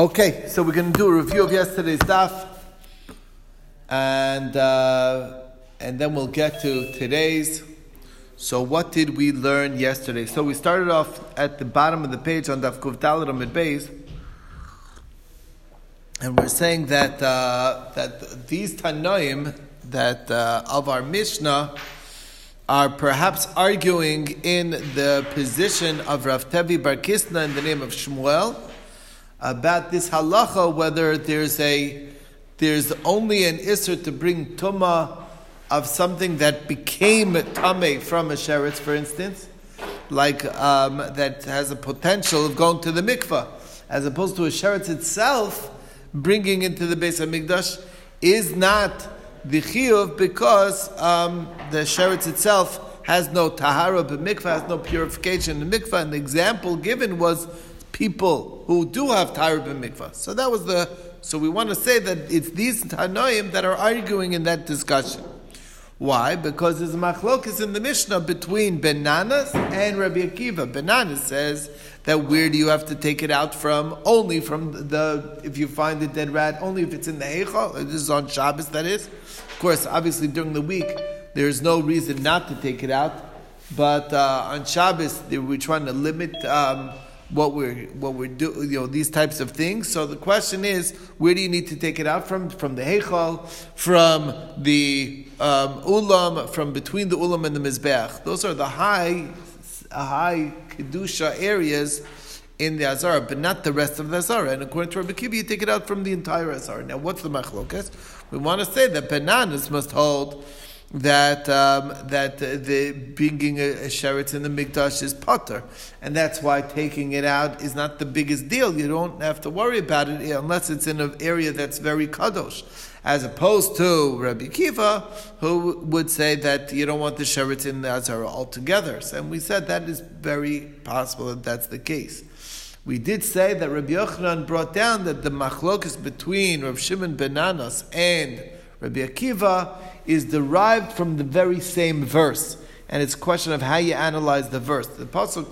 Okay, so we're going to do a review of yesterday's daf, and uh, and then we'll get to today's. So, what did we learn yesterday? So, we started off at the bottom of the page on daf kuf dalet amid beis, and we're saying that uh, that these tanoim that uh, of our mishnah are perhaps arguing in the position of Rav Tevi Bar Kisna in the name of Shmuel about this halacha whether there's a there's only an isser to bring tuma of something that became tame from a sheretz, for instance, like um, that has a potential of going to the mikvah, as opposed to a sheretz itself bringing into the Beis HaMikdash is not the chiyuv because um, the sheretz itself has no tahara, but mikvah has no purification the mikvah. The example given was people who do have Tayyib and Mikvah. So that was the, so we want to say that it's these Tanoim that are arguing in that discussion. Why? Because there's a machlokas in the Mishnah between Ben Nanas and Rabbi Akiva. Ben Nanas says that where do you have to take it out from? Only from the, if you find the dead rat, only if it's in the Heichal. This is on Shabbos, that is. Of course, obviously during the week, there's no reason not to take it out. But uh, on Shabbos, we're trying to limit um, what we're what we're doing, you know, these types of things. So the question is, where do you need to take it out from? From the heichal, from the um, ulam, from between the ulam and the mizbeach. Those are the high high kedusha areas in the azara, but not the rest of the azara. And according to Rabbi Kibi, you take it out from the entire azara. Now, what's the machlokas? We want to say that Ben Nanas must hold that um, that the bringing a, a sheretz in the mikdash is patur, and that's why taking it out is not the biggest deal. You don't have to worry about it unless it's in an area that's very kadosh, as opposed to Rabbi Kiva, who would say that you don't want the sheretz in the azara altogether. And we said that is very possible that that's the case. We did say that Rabbi Yochanan brought down that the machlokas between Rav Shimon ben Nanas and Rabbi Akiva is derived from the very same verse. And it's a question of how you analyze the verse. The Apostle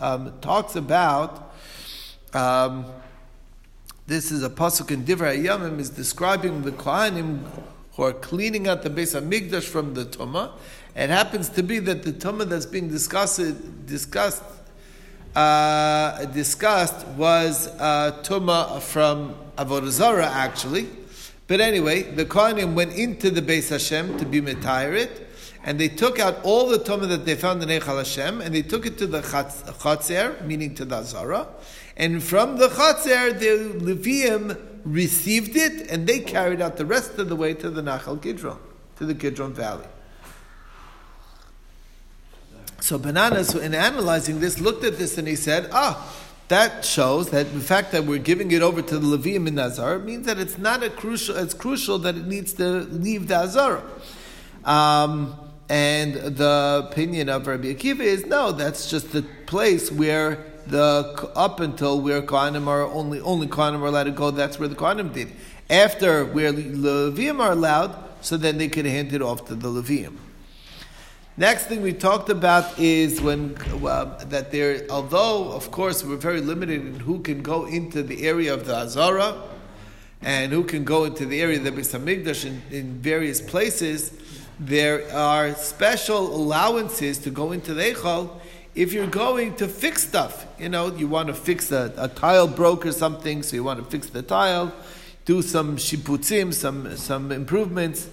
um, talks about, um, this is a Pasuk in Divrei Yamim, is describing the Kohanim who are cleaning out the Beis HaMikdash from the Tumah. It happens to be that the Tumah that's being discussed, discussed uh, discussed was uh, Tumah from Avodah Zarah, actually. But anyway, the Kohanim went into the Beis Hashem to be metired, and they took out all the tumah that they found in Eichal Hashem, and they took it to the Chatzer, meaning to the Azara, and from the Chatzer, the Levium received it, and they carried out the rest of the way to the Nachal Kidron, to the Kidron Valley. So Ben Nanas, in analyzing this, looked at this and he said, ah, that shows that the fact that we're giving it over to the Levium in Nazar means that it's not a crucial. It's crucial that it needs to leave the Azara. Um, and the opinion of Rabbi Akiva is no, that's just the place where the up until where Kohanim are only only Kohanim are allowed to go. That's where the Kohanim did. After where Levium are allowed, so then they could hand it off to the Levium. Next thing we talked about is when that there, although of course we're very limited in who can go into the area of the Azara and who can go into the area of the Beis in, in various places, there are special allowances to go into the Echol if you're going to fix stuff. You know, you want to fix a, a tile broke or something, so you want to fix the tile, do some shiputzim, some some improvements.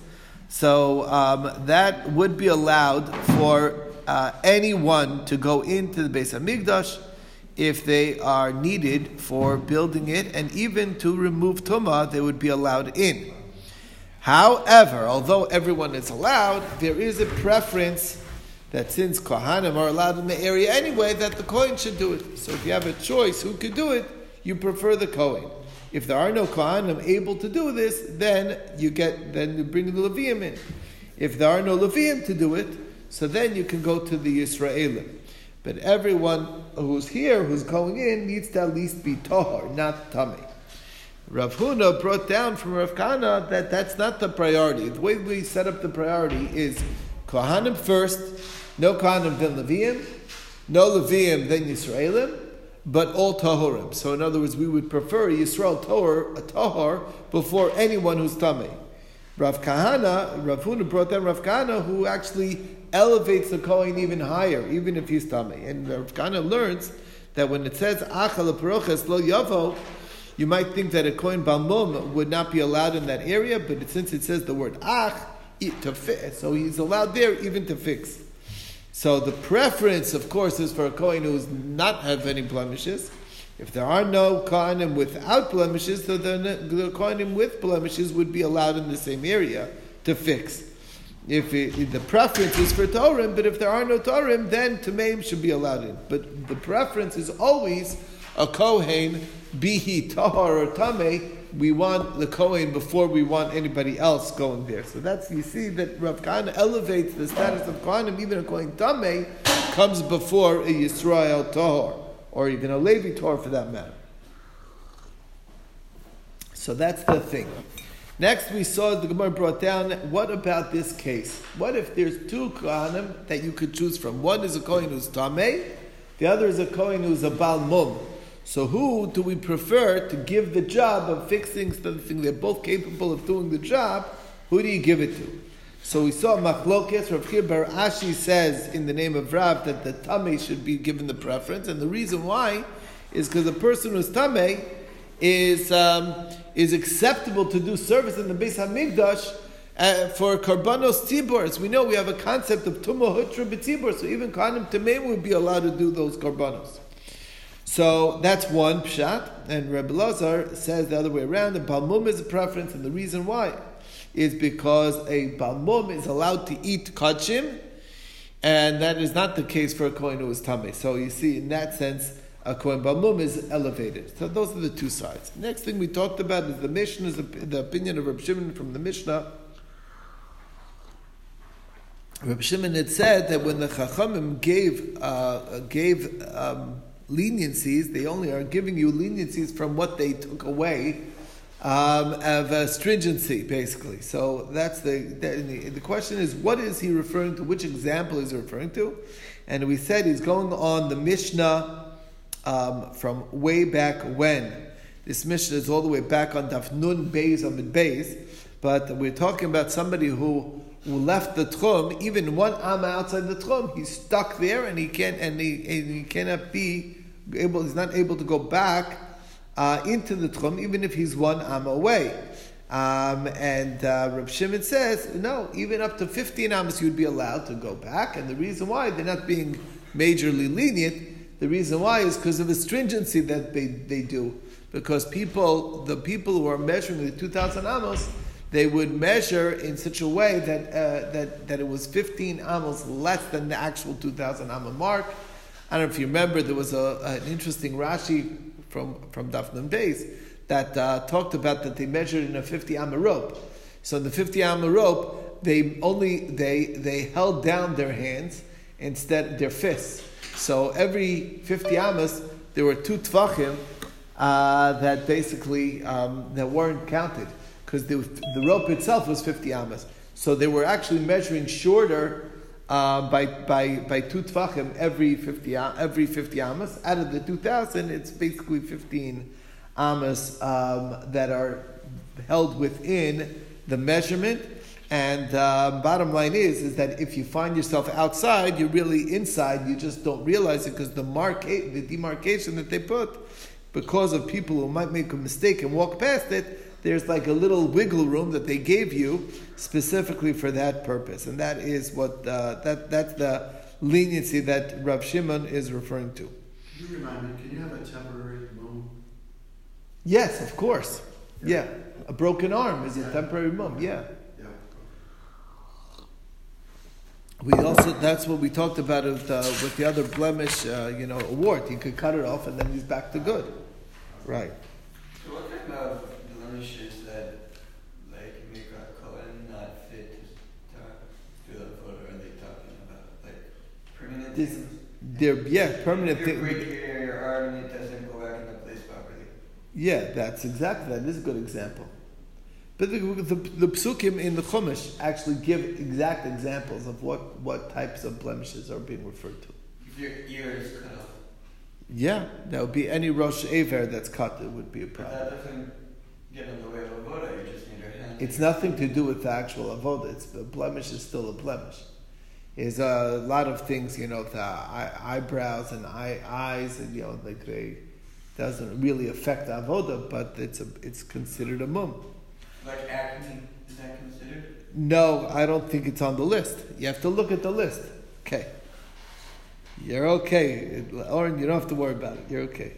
So um, that would be allowed for uh, anyone to go into the Beis HaMikdash if they are needed for building it, and even to remove tuma, they would be allowed in. However, although everyone is allowed, there is a preference that since Kohanim are allowed in the area anyway, that the Kohen should do it. So if you have a choice who could do it, you prefer the Kohen. If there are no Kohanim able to do this, then you get then you bring the Levium in. If there are no Levium to do it, so then you can go to the Israelim. But everyone who's here, who's going in, needs to at least be Tohar, not Tami. Rav Huna brought down from Rav Kahana that that's not the priority. The way we set up the priority is Kohanim first, no Kohanim then Levium, no Levium then Yisraelim, but all tahorim. So in other words, we would prefer Yisrael tahor, a tahor before anyone who's tamei. Rav Kahana, Rav Huna brought down Rav Kahana, who actually elevates the Kohen even higher, even if he's tamei. And Rav Kahana learns that when it says Achal Paroches Lo Yavo, you might think that a Kohen Balmum would not be allowed in that area, but since it says the word Ach, to fix, so he's allowed there even to fix. So the preference, of course, is for a Kohen who does not have any blemishes. If there are no Kohanim without blemishes, so then the Kohanim with blemishes would be allowed in the same area to fix. If, it, the preference is for Torim, but if there are no Torim, then Tameim should be allowed in. But the preference is always a Kohen, be he Tahar or Tameh, we want the Kohen before we want anybody else going there. So that's, you see that Rav Kahana elevates the status of Kohanim, even a Kohen Tameh comes before a Yisrael Tahor, or even a Levi Tahor for that matter. So that's the thing. Next, we saw the Gemara brought down. What about this case? What if there's two kohanim that you could choose from? One is a kohen who's tamei, the other is a kohen who's a bal mum. So who do we prefer to give the job of fixing something? They're both capable of doing the job. Who do you give it to? So we saw Machlokes, Rav Chir Ashi says in the name of Rav that the Tameh should be given the preference, and the reason why is because the person who's Tameh is, um, is acceptable to do service in the Beis HaMikdash uh, for Karbanos Tzibur. we know we have a concept of Tumah Hutra B'Tzibur, so even Kanim Tameh would be allowed to do those Karbanos. So that's one pshat, and Rebbe Lazar says the other way around. The balmum is a preference, and the reason why is because a balmum is allowed to eat kachim, and that is not the case for a kohen who is tameh. So you see, in that sense, a kohen balmum is elevated. So those are the two sides. Next thing we talked about is the Mishnah, is the opinion of Reb Shimon from the Mishnah. Reb Shimon had said that when the Chachamim gave uh, gave um, leniencies, they only are giving you leniencies from what they took away um, of uh, stringency, basically. So that's the, the, the question is, what is he referring to? Which example is he referring to? And we said he's going on the Mishnah um, from way back when. This Mishnah is all the way back on Daf Nun Beis Amid Beis, but we're talking about somebody who who left the tchum, even one am outside the tchum, he's stuck there and he can't and he, and he cannot be able, he's not able to go back uh, into the Tchum, even if he's one am away. Um, and uh, Reb Shimon says, no, even up to 15 amos you'd be allowed to go back. And the reason why they're not being majorly lenient, the reason why is because of the stringency that they, they do. Because people, the people who are measuring the 2,000 amos, they would measure in such a way that, uh, that, that it was 15 amos less than the actual 2,000 amos mark. I don't know if you remember, there was a, an interesting Rashi from, from Dafnam Days that uh, talked about that they measured in a 50 amma rope. So in the 50 amma rope, they only, they, they held down their hands instead their fists. So every 50 amas, there were two tvachim uh, that basically um, that weren't counted because the, the rope itself was 50 amas. So they were actually measuring shorter uh, by, by, by two tvachim every 50, every 50 amas. Out of the 2,000, it's basically 15 amas um, that are held within the measurement. And uh, bottom line is, is that if you find yourself outside, you're really inside. You just don't realize it because the mark, the demarcation that they put, because of people who might make a mistake and walk past it, there's like a little wiggle room that they gave you specifically for that purpose, and that is what uh, that that's the leniency that Rav Shimon is referring to. Can you remind me? Can you have a temporary mum? Yes, of course. Yeah, yeah. a broken arm is a temporary mum. Yeah. yeah. We also that's what we talked about with, uh, with the other blemish, uh, you know, a wart. You could cut it off and then he's back to good. Right. So what kind of blemishes that like make a Kohen not fit to talk to the photo are they talking about? Like permanent this, things? They're yeah, permanent things. break here your arm and it doesn't go back into place properly. Yeah, that's exactly that is a good example. But the, the, the psukim in the Chumash actually give exact examples of what, what types of blemishes are being referred to. If your ear is cut off. Yeah, that would be any Rosh Aver that's cut. It would be a But problem. that doesn't get in the way of a voda. You just need your hand. It's nothing to do with the actual avoda. It's the blemish is still a blemish. There's a lot of things, you know, the eye, eyebrows and eye, eyes, and you know, like they doesn't really affect the avoda, but it's a, it's considered a mum. Like acne, is that considered? No, I don't think it's on the list. You have to look at the list. Okay, you're okay, Oren. You don't have to worry about it. You're okay.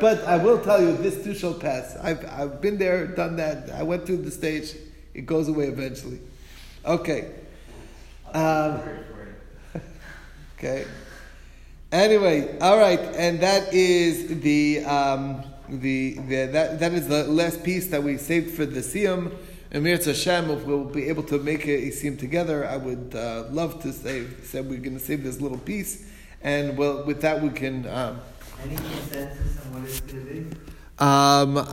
But I will tell you, this too shall pass. I've, I've been there, done that. I went through the stage. It goes away eventually. Okay. Um, worried for you. Okay. Anyway, all right, and that is the um, the, the that that is the last piece that we saved for the siyum. And Mir Hashem, if we'll be able to make a, a siyum together, I would uh, love to save. Said we're going to save this little piece, and well, with that we can. Um, Any consensus on what it's going to be? um,